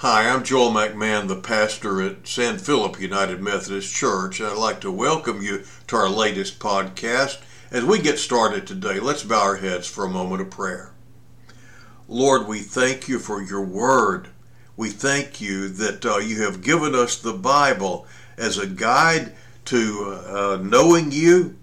Hi, I'm Joel McMahon, the pastor at San Philip United Methodist Church. I'd like to welcome you to our latest podcast. As we get started today, let's bow our heads for a moment of prayer. Lord, we thank you for your word. We thank you that uh, you have given us the Bible as a guide to uh, knowing you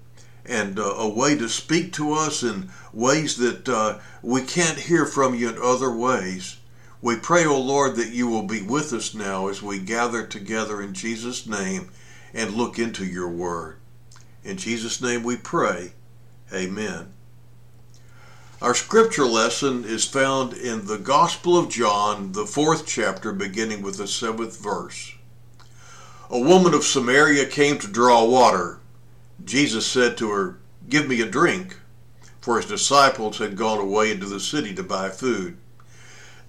and uh, a way to speak to us in ways that uh, we can't hear from you in other ways. We pray, O Lord, that you will be with us now as we gather together in Jesus' name and look into your word. In Jesus' name we pray. Amen. Our scripture lesson is found in the Gospel of John, the fourth chapter, beginning with the seventh verse. A woman of Samaria came to draw water. Jesus said to her, Give me a drink, for his disciples had gone away into the city to buy food.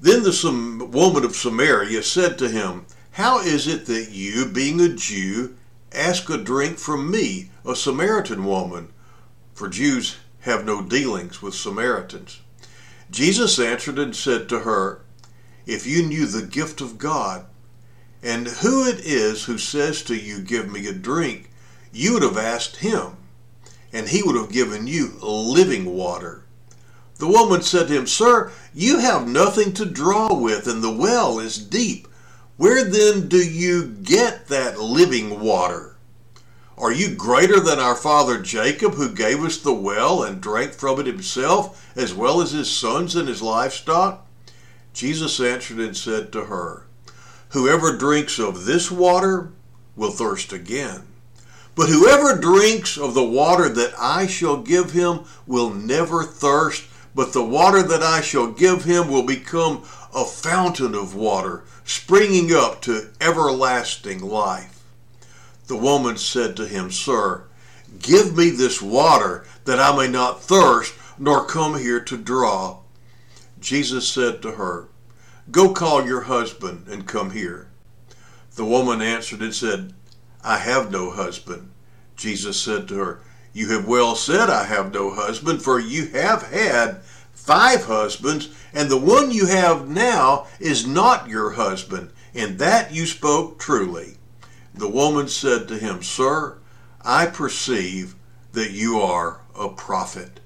Then the woman of Samaria said to him, How is it that you, being a Jew, ask a drink from me, a Samaritan woman? For Jews have no dealings with Samaritans. Jesus answered and said to her, If you knew the gift of God, and who it is who says to you, Give me a drink, you would have asked him, and he would have given you living water. The woman said to him, Sir, you have nothing to draw with, and the well is deep. Where then do you get that living water? Are you greater than our father Jacob, who gave us the well and drank from it himself, as well as his sons and his livestock? Jesus answered and said to her, Whoever drinks of this water will thirst again. But whoever drinks of the water that I shall give him will never thirst but the water that I shall give him will become a fountain of water, springing up to everlasting life. The woman said to him, Sir, give me this water that I may not thirst, nor come here to draw. Jesus said to her, Go call your husband and come here. The woman answered and said, I have no husband. Jesus said to her, you have well said, I have no husband, for you have had five husbands, and the one you have now is not your husband. In that you spoke truly. The woman said to him, Sir, I perceive that you are a prophet.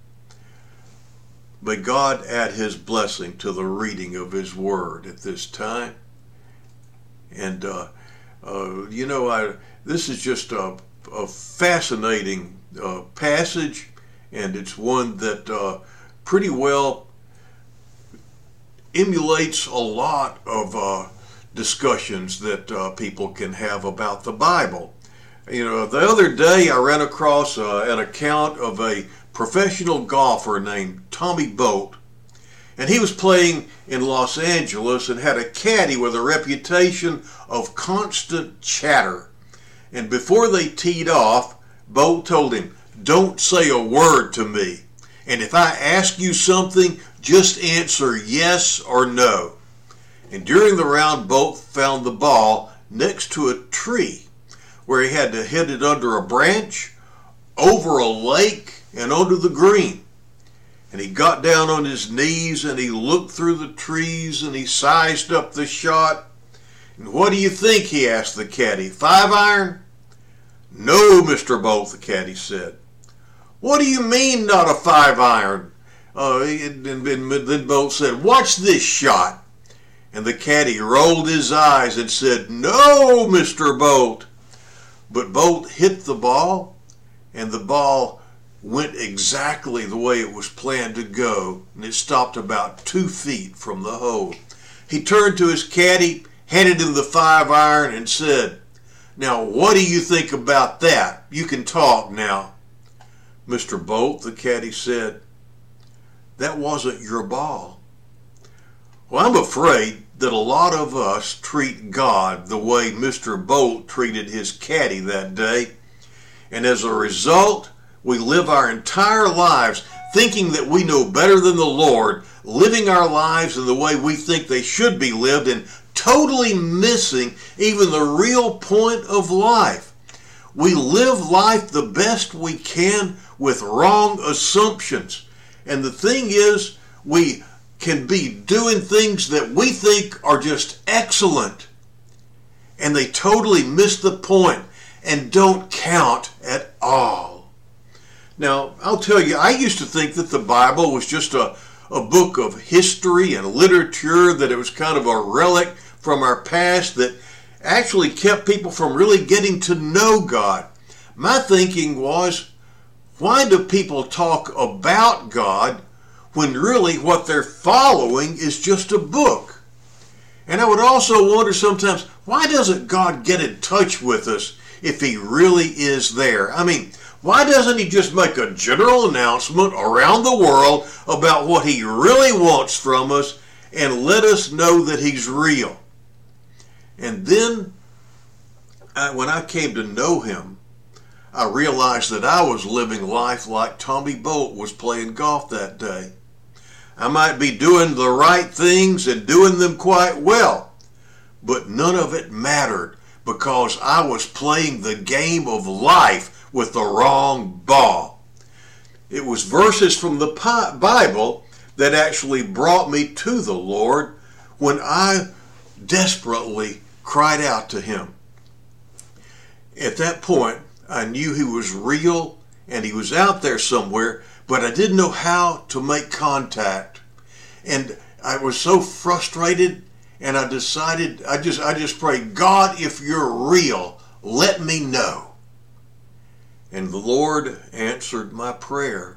May God add his blessing to the reading of his word at this time. And, uh, uh, you know, I, this is just a, a fascinating uh, passage, and it's one that uh, pretty well emulates a lot of uh, discussions that uh, people can have about the Bible. You know, the other day I ran across uh, an account of a professional golfer named Tommy Bolt, and he was playing in Los Angeles and had a caddy with a reputation of constant chatter. And before they teed off, Bolt told him, Don't say a word to me. And if I ask you something, just answer yes or no. And during the round, Bolt found the ball next to a tree where he had to hit it under a branch, over a lake, and onto the green. And he got down on his knees and he looked through the trees and he sized up the shot. And what do you think? he asked the caddy. Five iron? No, Mr. Bolt, the caddy said. What do you mean, not a five iron? Uh, and, then Bolt said, Watch this shot. And the caddy rolled his eyes and said, No, Mr. Bolt. But Bolt hit the ball, and the ball went exactly the way it was planned to go, and it stopped about two feet from the hole. He turned to his caddy, handed him the five iron, and said, Now, what do you think about that? You can talk now. Mr. Bolt, the caddy said, that wasn't your ball. Well, I'm afraid that a lot of us treat God the way Mr. Bolt treated his caddy that day. And as a result, we live our entire lives thinking that we know better than the Lord, living our lives in the way we think they should be lived, and totally missing even the real point of life. We live life the best we can with wrong assumptions. And the thing is, we can be doing things that we think are just excellent, and they totally miss the point and don't count at all. Now, I'll tell you, I used to think that the Bible was just a, a book of history and literature, that it was kind of a relic from our past that actually kept people from really getting to know God. My thinking was, why do people talk about God when really what they're following is just a book? And I would also wonder sometimes, why doesn't God get in touch with us if He really is there? I mean, why doesn't He just make a general announcement around the world about what He really wants from us and let us know that He's real? And then, I, when I came to know Him, I realized that I was living life like Tommy Bolt was playing golf that day. I might be doing the right things and doing them quite well, but none of it mattered because I was playing the game of life with the wrong ball. It was verses from the Bible that actually brought me to the Lord when I desperately cried out to Him. At that point, I knew he was real and he was out there somewhere, but I didn't know how to make contact. And I was so frustrated and I decided I just I just prayed, God, if you're real, let me know. And the Lord answered my prayer.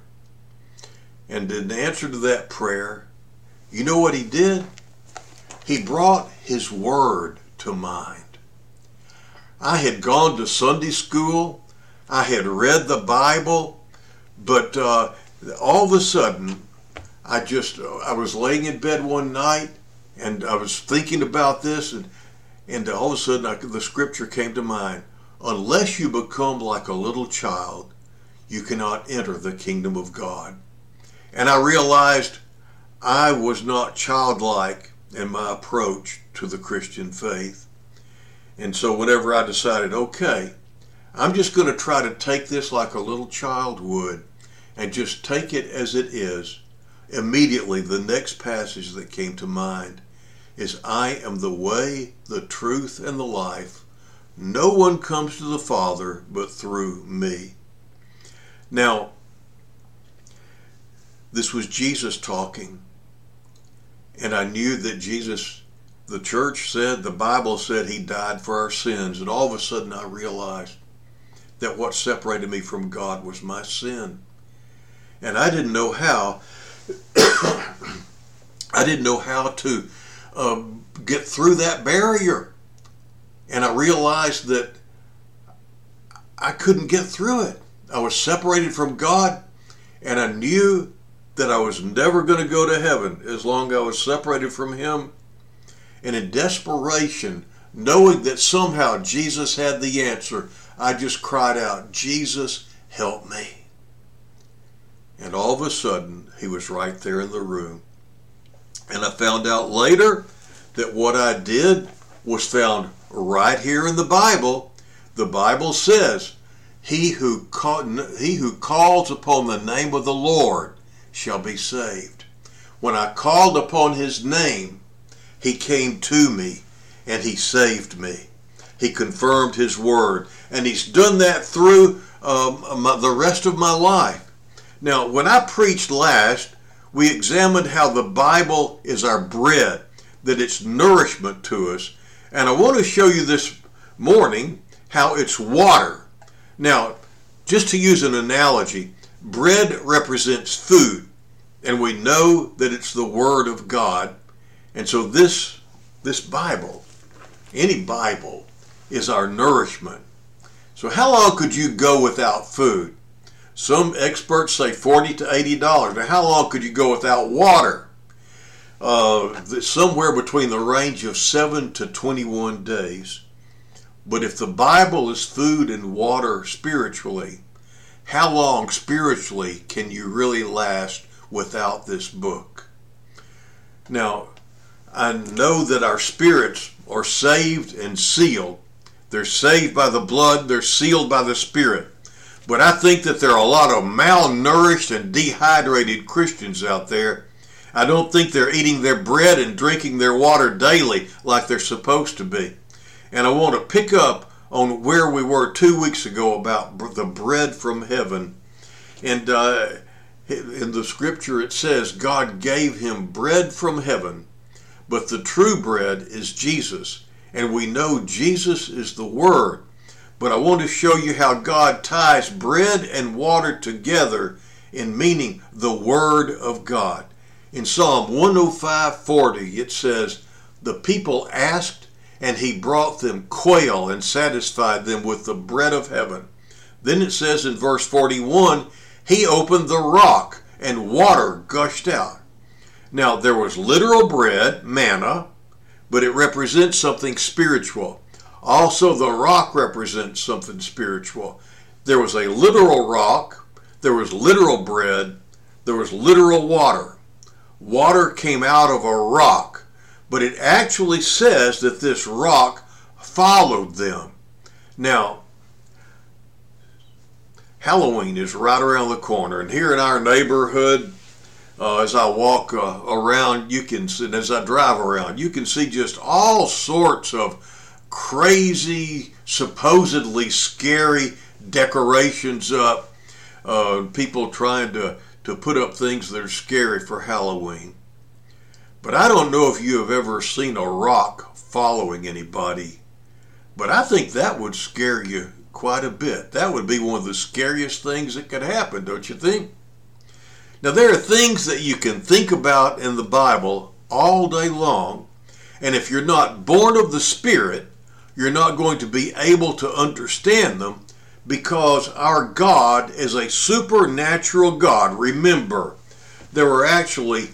And in answer to that prayer, you know what he did? He brought his word to mind. I had gone to Sunday school I had read the Bible, but uh, all of a sudden, I just I was laying in bed one night and I was thinking about this, and and all of a sudden I, the scripture came to mind: "Unless you become like a little child, you cannot enter the kingdom of God." And I realized I was not childlike in my approach to the Christian faith. And so whenever I decided, okay, I'm just going to try to take this like a little child would and just take it as it is. Immediately, the next passage that came to mind is I am the way, the truth, and the life. No one comes to the Father but through me. Now, this was Jesus talking. And I knew that Jesus, the church said, the Bible said he died for our sins. And all of a sudden I realized that what separated me from God was my sin. And I didn't know how, I didn't know how to uh, get through that barrier. And I realized that I couldn't get through it. I was separated from God, and I knew that I was never going to go to heaven as long as I was separated from Him. And in desperation, knowing that somehow Jesus had the answer, I just cried out, Jesus, help me. And all of a sudden, he was right there in the room. And I found out later that what I did was found right here in the Bible. The Bible says, he who, call, he who calls upon the name of the Lord shall be saved. When I called upon his name, he came to me and he saved me. He confirmed His word. And He's done that through um, my, the rest of my life. Now, when I preached last, we examined how the Bible is our bread, that it's nourishment to us. And I want to show you this morning how it's water. Now, just to use an analogy, bread represents food, and we know that it's the Word of God. And so this, this Bible, any Bible, is our nourishment. So how long could you go without food? Some experts say 40 to 80 dollars. Now how long could you go without water? Uh, somewhere between the range of 7 to 21 days. But if the Bible is food and water spiritually, how long spiritually can you really last without this book? Now, I know that our spirits are saved and sealed they're saved by the blood, they're sealed by the Spirit. But I think that there are a lot of malnourished and dehydrated Christians out there, I don't think they're eating their bread and drinking their water daily like they're supposed to be. And I want to pick up on where we were two weeks ago about the bread from heaven. And uh, in the scripture it says, God gave him bread from heaven, but the true bread is Jesus. And we know Jesus is the Word. But I want to show you how God ties bread and water together in meaning the Word of God. In Psalm 105:40 it says, "The people asked, and he brought them quail and satisfied them with the bread of heaven." Then it says in verse 41, "He opened the rock, and water gushed out." Now there was literal bread, manna, but it represents something spiritual. Also, the rock represents something spiritual. There was a literal rock, there was literal bread, there was literal water water came out of a rock, but it actually says that this rock followed them. Now, Halloween is right around the corner, and here in our neighborhood, uh, as I walk uh, around, you can, and as I drive around, you can see just all sorts of crazy, supposedly scary decorations up. Uh, people trying to to put up things that are scary for Halloween. But I don't know if you have ever seen a rock following anybody. But I think that would scare you quite a bit. That would be one of the scariest things that could happen, don't you think? Now, there are things that you can think about in the Bible all day long, and if you're not born of the Spirit, you're not going to be able to understand them because our God is a supernatural God. Remember, there were actually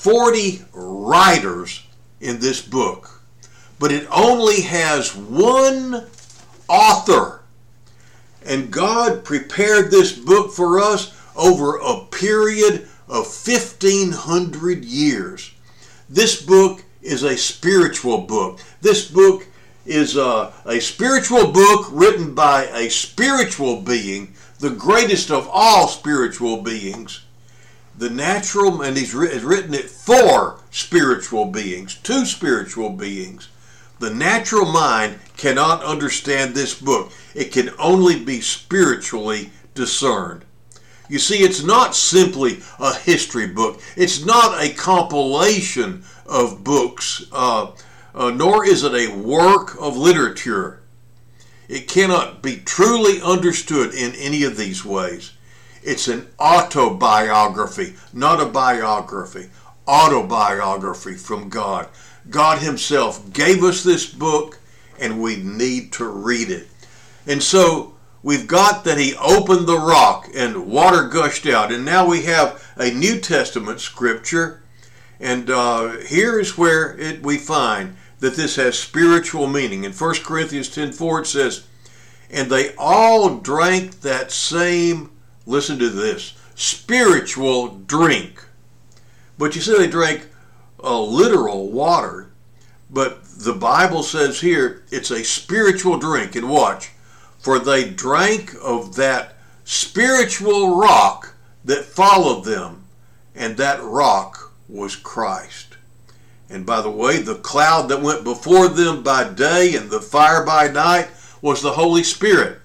40 writers in this book, but it only has one author. And God prepared this book for us over a period of 1500 years. This book is a spiritual book. This book is a, a spiritual book written by a spiritual being, the greatest of all spiritual beings. The natural, and he's written it for spiritual beings, two spiritual beings. The natural mind cannot understand this book. It can only be spiritually discerned. You see, it's not simply a history book. It's not a compilation of books uh, uh, nor is it a work of literature. It cannot be truly understood in any of these ways. It's an autobiography, not a biography. Autobiography from God. God Himself gave us this book, and we need to read it. And so we've got that He opened the rock and water gushed out. And now we have a New Testament scripture. And uh, here is where it, we find that this has spiritual meaning. In 1 Corinthians 10:4 it says, "And they all drank that same, listen to this, spiritual drink." But you see they drank a literal water, but the Bible says here it's a spiritual drink. And watch, for they drank of that spiritual rock that followed them, and that rock was Christ. And by the way, the cloud that went before them by day and the fire by night was the Holy Spirit.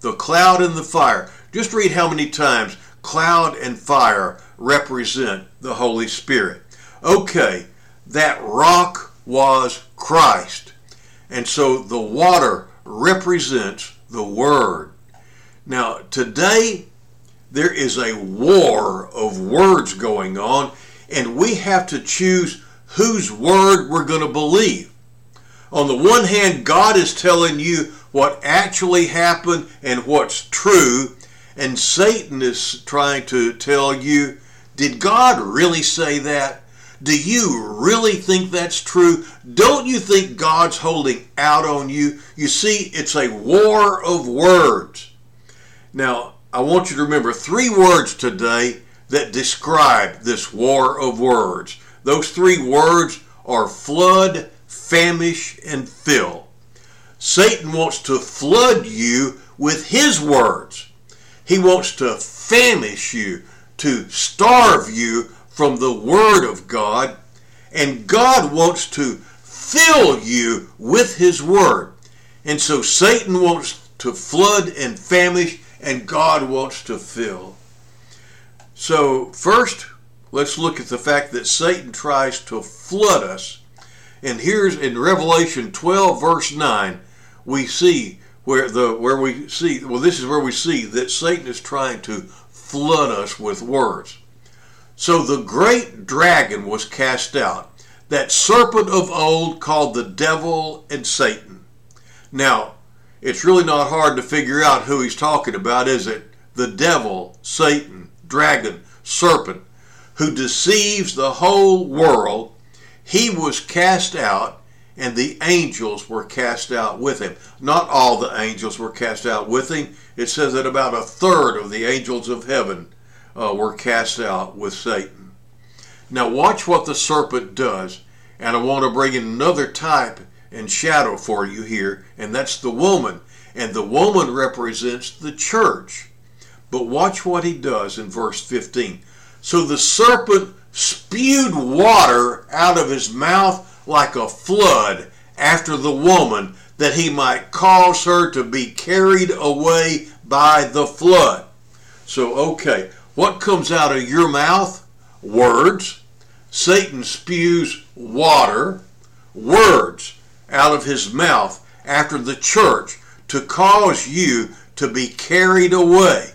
The cloud and the fire. Just read how many times cloud and fire represent the Holy Spirit. Okay, that rock was Christ. And so the water represents the Word. Now, today, there is a war of words going on, and we have to choose whose word we're going to believe. On the one hand, God is telling you what actually happened and what's true, and Satan is trying to tell you, did God really say that? Do you really think that's true? Don't you think God's holding out on you? You see, it's a war of words. Now, I want you to remember three words today that describe this war of words. Those three words are flood, famish, and fill. Satan wants to flood you with his words. He wants to famish you, to starve you from the Word of God, and God wants to fill you with His Word. And so Satan wants to flood and famish, and God wants to fill. So, first, let's look at the fact that Satan tries to flood us. And here's in Revelation 12, verse 9, we see where the where we see well this is where we see that Satan is trying to flood us with words. So the great dragon was cast out, that serpent of old called the devil and Satan. Now, it's really not hard to figure out who he's talking about, is it? The devil, Satan, dragon, serpent, who deceives the whole world. He was cast out, and the angels were cast out with him. Not all the angels were cast out with him. It says that about a third of the angels of heaven uh, were cast out with Satan. Now, watch what the serpent does. And I want to bring in another type and shadow for you here, and that's the woman. And the woman represents the church. But watch what he does in verse 15. So the serpent spewed water out of his mouth like a flood after the woman, that he might cause her to be carried away by the flood. So, okay, what comes out of your mouth? Words. Satan spews water, words out of his mouth after the church to cause you to be carried away.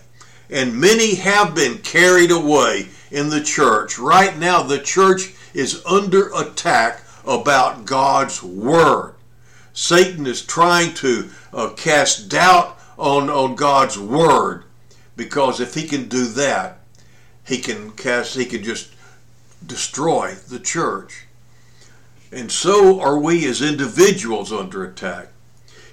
And many have been carried away in the church. Right now, the church is under attack about God's word. Satan is trying to uh, cast doubt on, on God's word because if he can do that, he can cast, he can just destroy the church. And so are we as individuals under attack.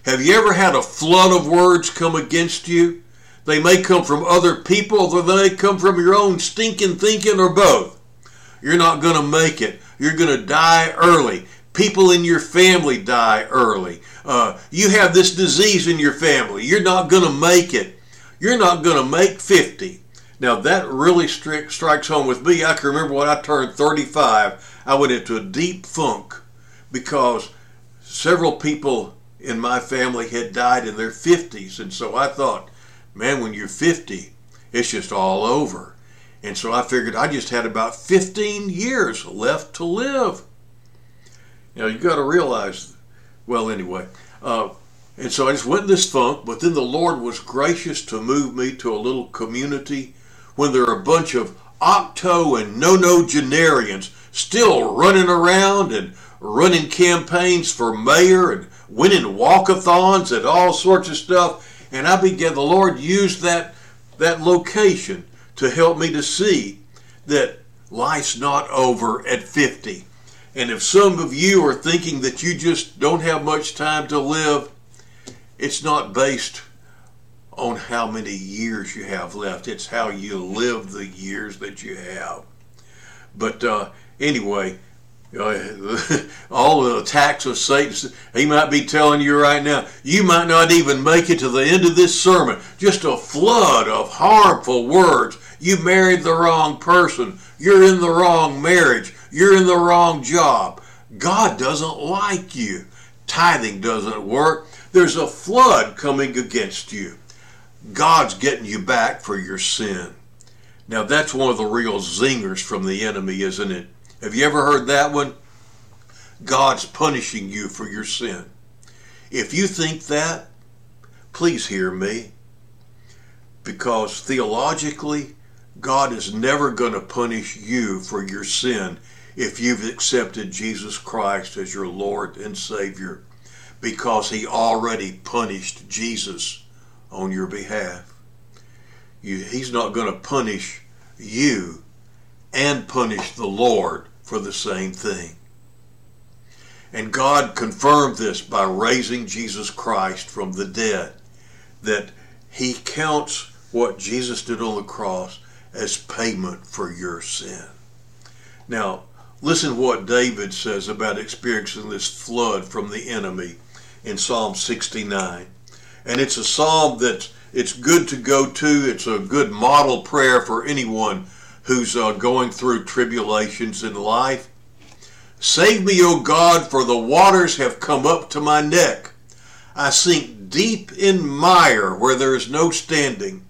Have you ever had a flood of words come against you? They may come from other people, or they may come from your own stinking thinking, or both. You're not going to make it. You're going to die early. People in your family die early. Uh, you have this disease in your family. You're not going to make it. You're not going to make 50. Now that really stri- strikes home with me. I can remember when I turned 35, I went into a deep funk because several people in my family had died in their 50s. And so I thought, man, when you're 50, it's just all over. And so I figured I just had about 15 years left to live. Now you got to realize, well, anyway, uh, and so I just went in this funk, but then the Lord was gracious to move me to a little community when there are a bunch of octo and nonagenarians still running around and running campaigns for mayor and winning walkathons and all sorts of stuff. And I began, the Lord used that, that location to help me to see that life's not over at 50. And if some of you are thinking that you just don't have much time to live, it's not based on how many years you have left. It's how you live the years that you have. But uh, anyway, uh, all the attacks of Satan, he might be telling you right now, you might not even make it to the end of this sermon. Just a flood of harmful words. You married the wrong person. You're in the wrong marriage. You're in the wrong job. God doesn't like you. Tithing doesn't work. There's a flood coming against you. God's getting you back for your sin. Now, that's one of the real zingers from the enemy, isn't it? Have you ever heard that one? God's punishing you for your sin. If you think that, please hear me. Because theologically, God is never going to punish you for your sin if you've accepted Jesus Christ as your Lord and Savior, because He already punished Jesus on your behalf. You, he's not going to punish you and punish the Lord for the same thing. And God confirmed this by raising Jesus Christ from the dead, that he counts what Jesus did on the cross as payment for your sin. Now, listen what David says about experiencing this flood from the enemy in Psalm 69 and it's a psalm that it's good to go to. It's a good model prayer for anyone who's uh, going through tribulations in life. Save me, O God, for the waters have come up to my neck. I sink deep in mire where there is no standing.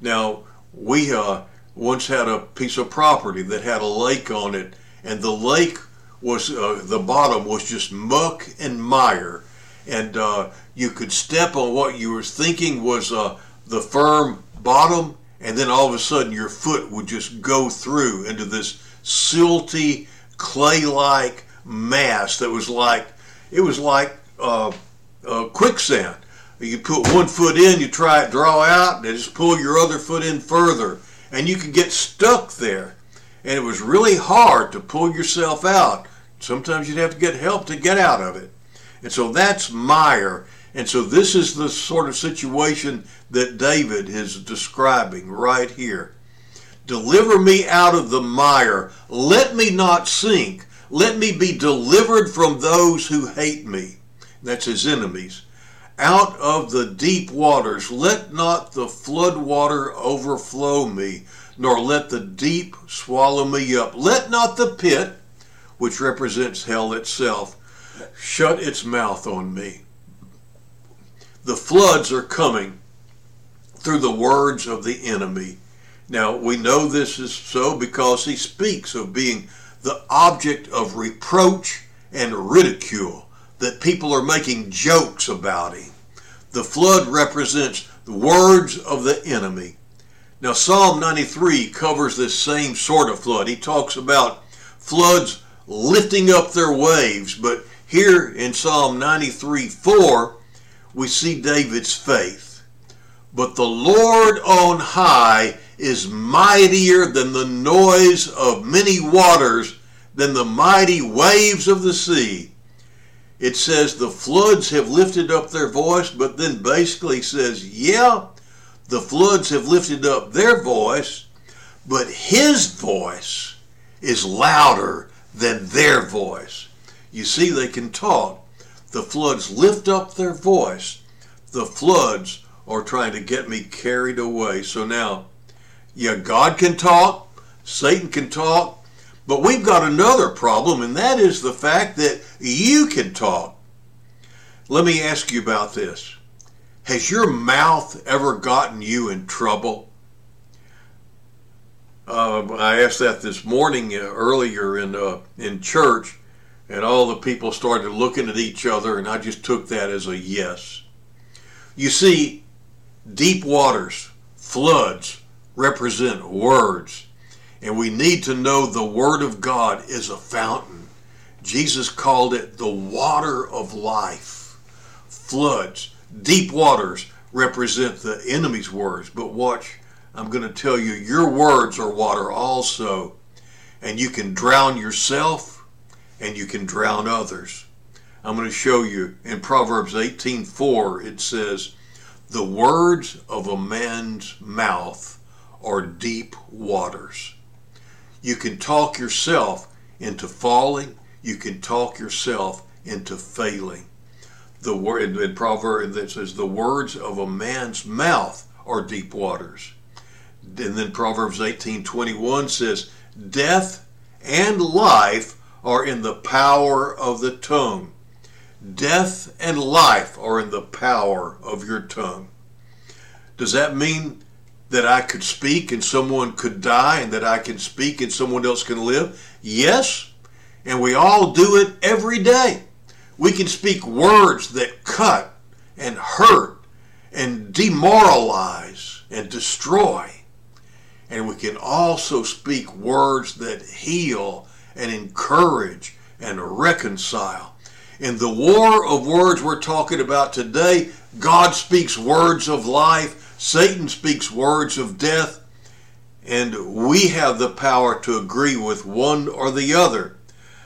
Now, we uh, once had a piece of property that had a lake on it, and the lake was, uh, the bottom was just muck and mire. And uh, you could step on what you were thinking was uh, the firm bottom, and then all of a sudden your foot would just go through into this silty, clay-like mass that was like it was like uh, uh, quicksand. You put one foot in, you try it, draw out, and just pull your other foot in further, and you could get stuck there. And it was really hard to pull yourself out. Sometimes you'd have to get help to get out of it. And so that's mire. And so this is the sort of situation that David is describing right here. Deliver me out of the mire. Let me not sink. Let me be delivered from those who hate me. That's his enemies. Out of the deep waters, let not the flood water overflow me, nor let the deep swallow me up. Let not the pit, which represents hell itself, shut its mouth on me. The floods are coming through the words of the enemy. Now, we know this is so because he speaks of being the object of reproach and ridicule, that people are making jokes about him. The flood represents the words of the enemy. Now, Psalm 93 covers this same sort of flood. He talks about floods lifting up their waves, but here in Psalm 93 4, we see David's faith. But the Lord on high is mightier than the noise of many waters, than the mighty waves of the sea. It says the floods have lifted up their voice, but then basically says, yeah, the floods have lifted up their voice, but his voice is louder than their voice. You see, they can talk. The floods lift up their voice. The floods are trying to get me carried away. So now, yeah, God can talk, Satan can talk, but we've got another problem, and that is the fact that you can talk. Let me ask you about this. Has your mouth ever gotten you in trouble? Uh, I asked that this morning uh, earlier in uh, in church, and all the people started looking at each other, and I just took that as a yes. You see, deep waters, floods, represent words. And we need to know the Word of God is a fountain. Jesus called it the water of life. Floods, deep waters represent the enemy's words. But watch, I'm going to tell you, your words are water also. And you can drown yourself and you can drown others. I'm going to show you in Proverbs 18:4 it says, "The words of a man's mouth are deep waters." You can talk yourself into falling. You can talk yourself into failing. The word in proverb that says the words of a man's mouth are deep waters. And then Proverbs 18:21 says, "Death and life are in the power of the tongue." Death and life are in the power of your tongue. Does that mean that I could speak and someone could die and that I can speak and someone else can live? Yes, and we all do it every day. We can speak words that cut and hurt and demoralize and destroy. And we can also speak words that heal and encourage and reconcile. In the war of words we're talking about today, God speaks words of life Satan speaks words of death, and we have the power to agree with one or the other.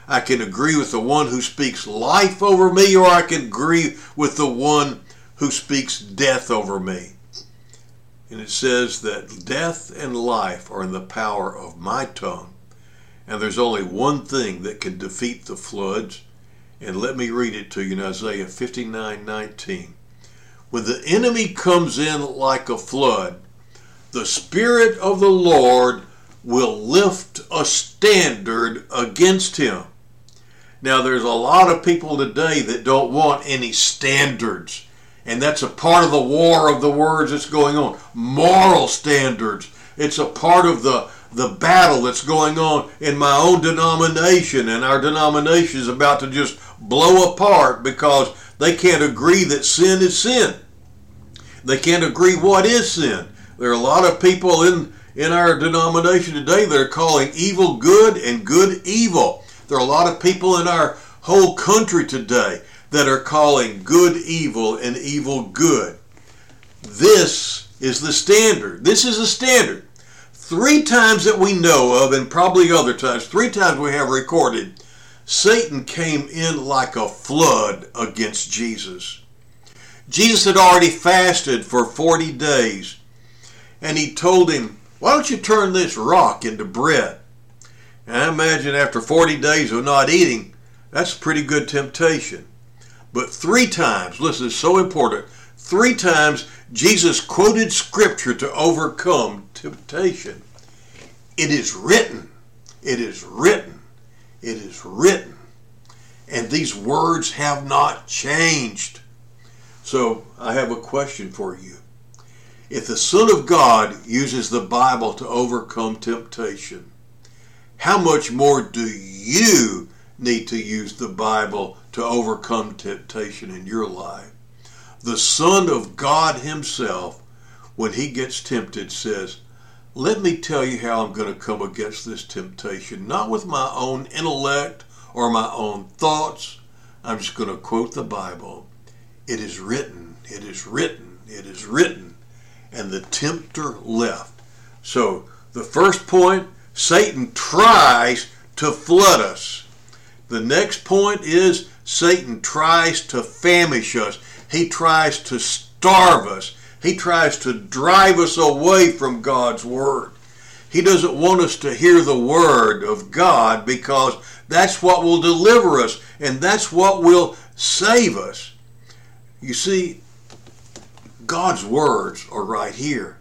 I can agree with the one who speaks life over me, or I can agree with the one who speaks death over me. And it says that death and life are in the power of my tongue. And there's only one thing that can defeat the floods. And let me read it to you in Isaiah 59 19. When the enemy comes in like a flood, the Spirit of the Lord will lift a standard against him. Now, there's a lot of people today that don't want any standards. And that's a part of the war of the words that's going on. Moral standards. It's a part of the, the battle that's going on in my own denomination. And our denomination is about to just blow apart because they can't agree that sin is sin. They can't agree what is sin. There are a lot of people in, in our denomination today that are calling evil good and good evil. There are a lot of people in our whole country today that are calling good evil and evil good. This is the standard. This is the standard. Three times that we know of, and probably other times, three times we have recorded, Satan came in like a flood against Jesus. Jesus had already fasted for 40 days, and he told him, Why don't you turn this rock into bread? And I imagine after 40 days of not eating, that's a pretty good temptation. But three times, listen, it's so important. Three times Jesus quoted scripture to overcome temptation. It is written. It is written. It is written. And these words have not changed. So I have a question for you. If the Son of God uses the Bible to overcome temptation, how much more do you need to use the Bible to overcome temptation in your life? The Son of God Himself, when He gets tempted, says, Let me tell you how I'm going to come against this temptation, not with my own intellect or my own thoughts. I'm just going to quote the Bible. It is written, it is written, it is written. And the tempter left. So, the first point Satan tries to flood us. The next point is Satan tries to famish us. He tries to starve us. He tries to drive us away from God's Word. He doesn't want us to hear the Word of God because that's what will deliver us and that's what will save us. You see, God's words are right here.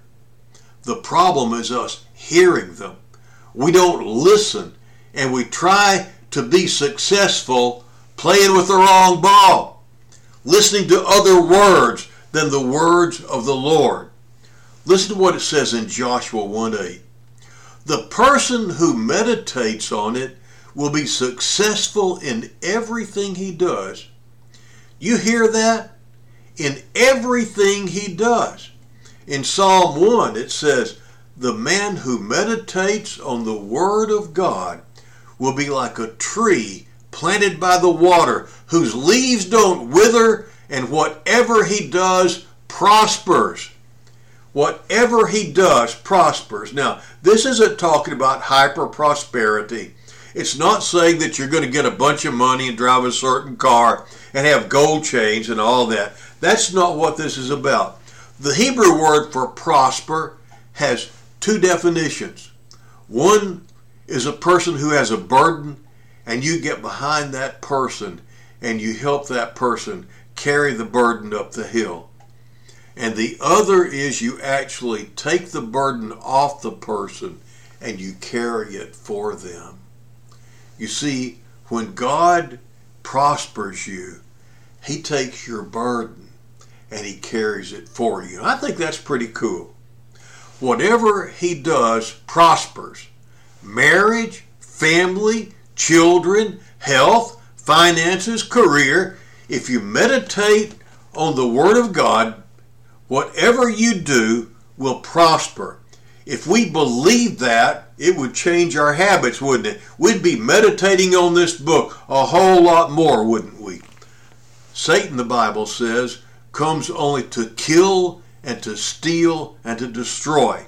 The problem is us hearing them we don't listen, and we try to be successful playing with the wrong ball, listening to other words than the words of the Lord. Listen to what it says in Joshua 1 8. The person who meditates on it will be successful in everything he does. You hear that? In everything he does. In Psalm 1, it says, the man who meditates on the Word of God will be like a tree planted by the water, whose leaves don't wither, and whatever he does prospers. Whatever he does prospers. Now, this isn't talking about hyper prosperity. It's not saying that you're going to get a bunch of money and drive a certain car and have gold chains and all that. That's not what this is about. The Hebrew word for prosper has two definitions. One is a person who has a burden, and you get behind that person and you help that person carry the burden up the hill. And the other is you actually take the burden off the person and you carry it for them. You see, when God prospers you, He takes your burden and He carries it for you. I think that's pretty cool whatever he does prospers. Marriage, family, children, health, finances, career. If you meditate on the Word of God, whatever you do will prosper. If we believe that, it would change our habits, wouldn't it? We'd be meditating on this book a whole lot more, wouldn't we? Satan, the Bible says, comes only to kill and to steal and to destroy.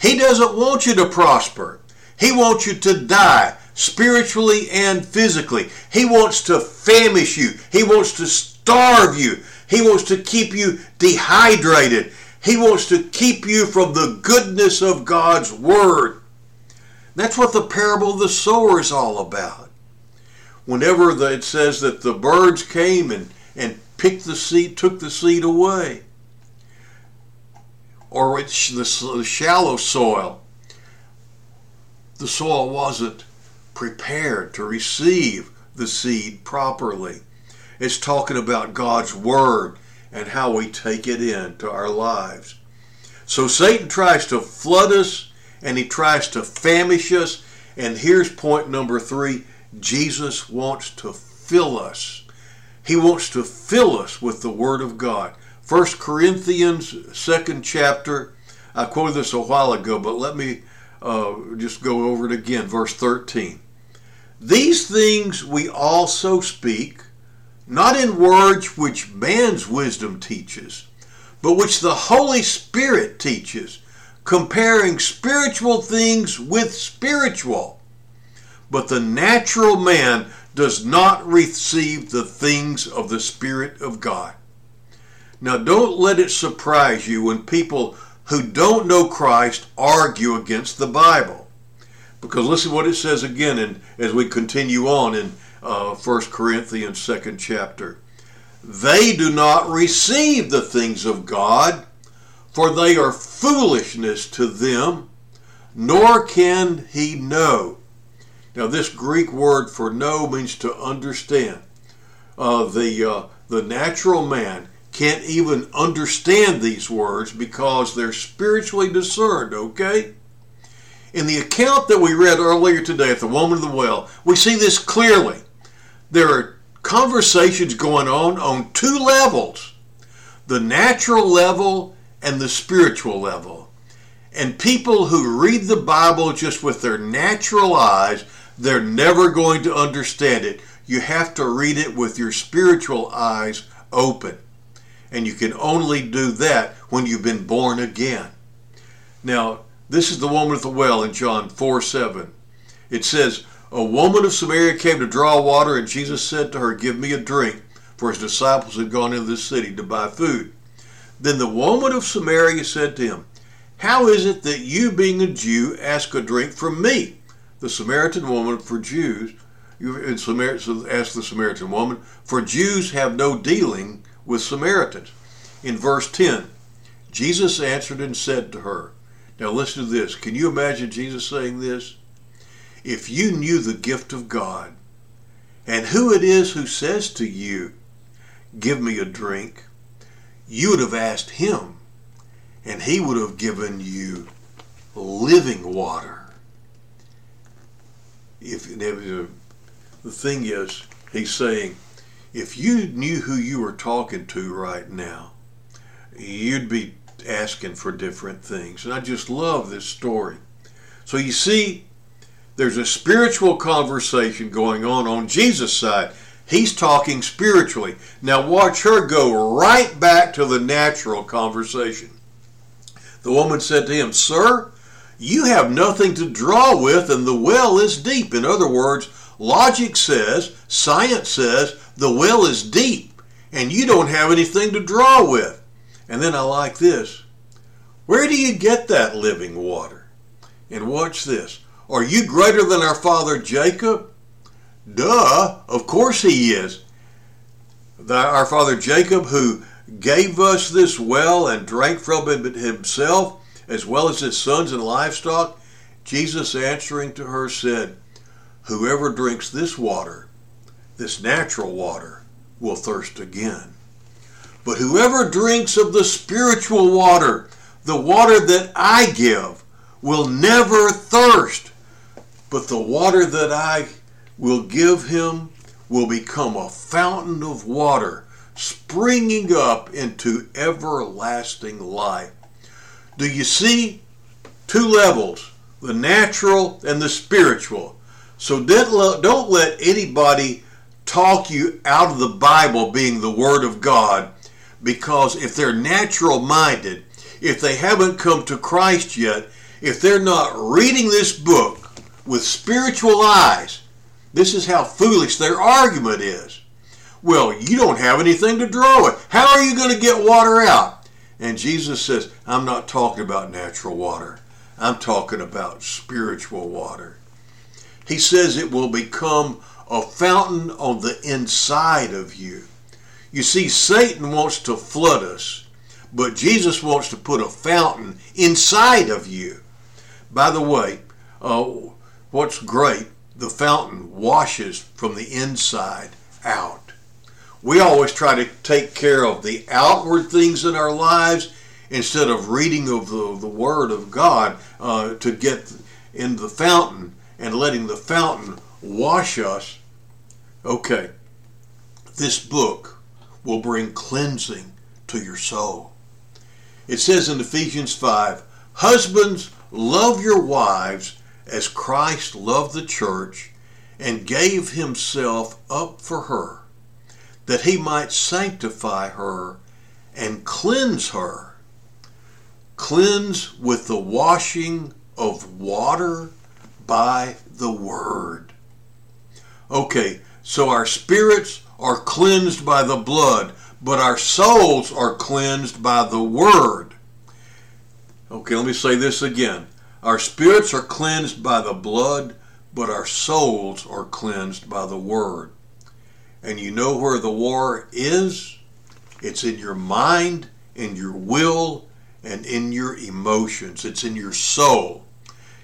He doesn't want you to prosper. He wants you to die spiritually and physically. He wants to famish you. He wants to starve you. He wants to keep you dehydrated. He wants to keep you from the goodness of God's Word. That's what the parable of the sower is all about. Whenever the, it says that the birds came and, and picked the seed, took the seed away or it's the shallow soil. the soil wasn't prepared to receive the seed properly. It's talking about God's Word and how we take it into our lives. So Satan tries to flood us and he tries to famish us. And here's point number three Jesus wants to fill us. He wants to fill us with the Word of God. 1 Corinthians, second chapter. I quoted this a while ago, but let me uh, just go over it again. Verse 13. These things we also speak, not in words which man's wisdom teaches, but which the Holy Spirit teaches, comparing spiritual things with spiritual. But the natural man does not receive the things of the Spirit of God. Now, don't let it surprise you when people who don't know Christ argue against the Bible. Because listen what it says again and as we continue on in uh, 1 Corinthians 2nd chapter. They do not receive the things of God, for they are foolishness to them, nor can he know. Now, this Greek word for know means to understand. Uh, the, uh, the natural man can't even understand these words because they're spiritually discerned, okay? In the account that we read earlier today at the woman of the well, we see this clearly. There are conversations going on on two levels the natural level and the spiritual level. And people who read the Bible just with their natural eyes, they're never going to understand it. You have to read it with your spiritual eyes open. And you can only do that when you've been born again. Now, this is the woman at the well in John 4 7. It says, A woman of Samaria came to draw water, and Jesus said to her, Give me a drink, for his disciples had gone into the city to buy food. Then the woman of Samaria said to him, How is it that you, being a Jew, ask a drink from me? The Samaritan woman, for Jews, in Samaritan, asked the Samaritan woman, for Jews have no dealing with Samaritans. In verse 10, Jesus answered and said to her, Now listen to this. Can you imagine Jesus saying this? If you knew the gift of God and who it is who says to you, Give me a drink, you would have asked him, and he would have given you living water. If, the thing is, he's saying, if you knew who you were talking to right now, you'd be asking for different things. And I just love this story. So you see, there's a spiritual conversation going on on Jesus' side. He's talking spiritually. Now watch her go right back to the natural conversation. The woman said to him, Sir, you have nothing to draw with, and the well is deep. In other words, logic says, science says, the well is deep and you don't have anything to draw with. And then I like this. Where do you get that living water? And watch this. Are you greater than our father Jacob? Duh, of course he is. The, our father Jacob, who gave us this well and drank from it himself, as well as his sons and livestock, Jesus answering to her said, Whoever drinks this water this natural water will thirst again. But whoever drinks of the spiritual water, the water that I give, will never thirst. But the water that I will give him will become a fountain of water springing up into everlasting life. Do you see? Two levels the natural and the spiritual. So don't let anybody talk you out of the Bible being the Word of God because if they're natural minded, if they haven't come to Christ yet, if they're not reading this book with spiritual eyes, this is how foolish their argument is. Well, you don't have anything to draw with. How are you going to get water out? And Jesus says, I'm not talking about natural water. I'm talking about spiritual water. He says it will become a fountain on the inside of you. You see, Satan wants to flood us, but Jesus wants to put a fountain inside of you. By the way, uh, what's great, the fountain washes from the inside out. We always try to take care of the outward things in our lives instead of reading of the, the Word of God uh, to get in the fountain and letting the fountain wash us. Okay, this book will bring cleansing to your soul. It says in Ephesians 5 Husbands, love your wives as Christ loved the church and gave himself up for her, that he might sanctify her and cleanse her. Cleanse with the washing of water by the word. Okay, so our spirits are cleansed by the blood, but our souls are cleansed by the word. Okay, let me say this again. Our spirits are cleansed by the blood, but our souls are cleansed by the word. And you know where the war is? It's in your mind, in your will, and in your emotions. It's in your soul.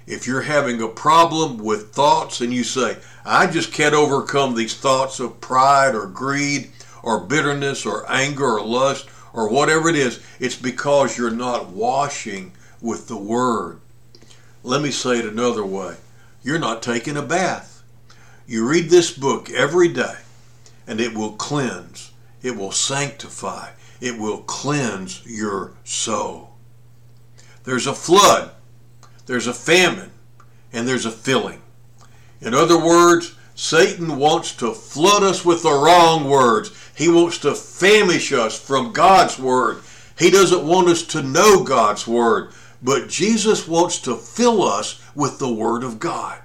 If you're having a problem with thoughts and you say, I just can't overcome these thoughts of pride or greed or bitterness or anger or lust or whatever it is, it's because you're not washing with the Word. Let me say it another way you're not taking a bath. You read this book every day, and it will cleanse, it will sanctify, it will cleanse your soul. There's a flood, there's a famine, and there's a filling. In other words, Satan wants to flood us with the wrong words. He wants to famish us from God's word. He doesn't want us to know God's word, but Jesus wants to fill us with the word of God.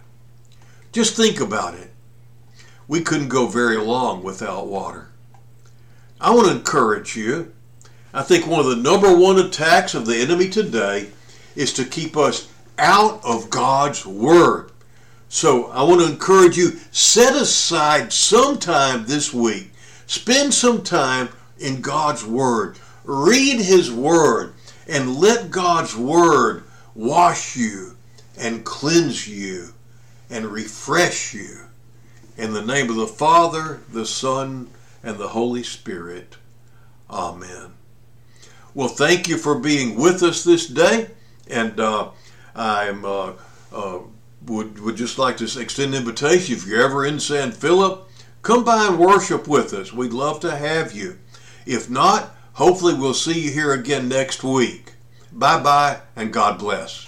Just think about it. We couldn't go very long without water. I want to encourage you. I think one of the number one attacks of the enemy today is to keep us out of God's Word. So I want to encourage you set aside some time this week. Spend some time in God's Word. Read His Word and let God's Word wash you and cleanse you and refresh you. In the name of the Father, the Son, and the Holy Spirit. Amen. Well, thank you for being with us this day, and uh, I'm uh, uh, would would just like to extend an invitation. If you're ever in San Philip, come by and worship with us. We'd love to have you. If not, hopefully we'll see you here again next week. Bye bye, and God bless.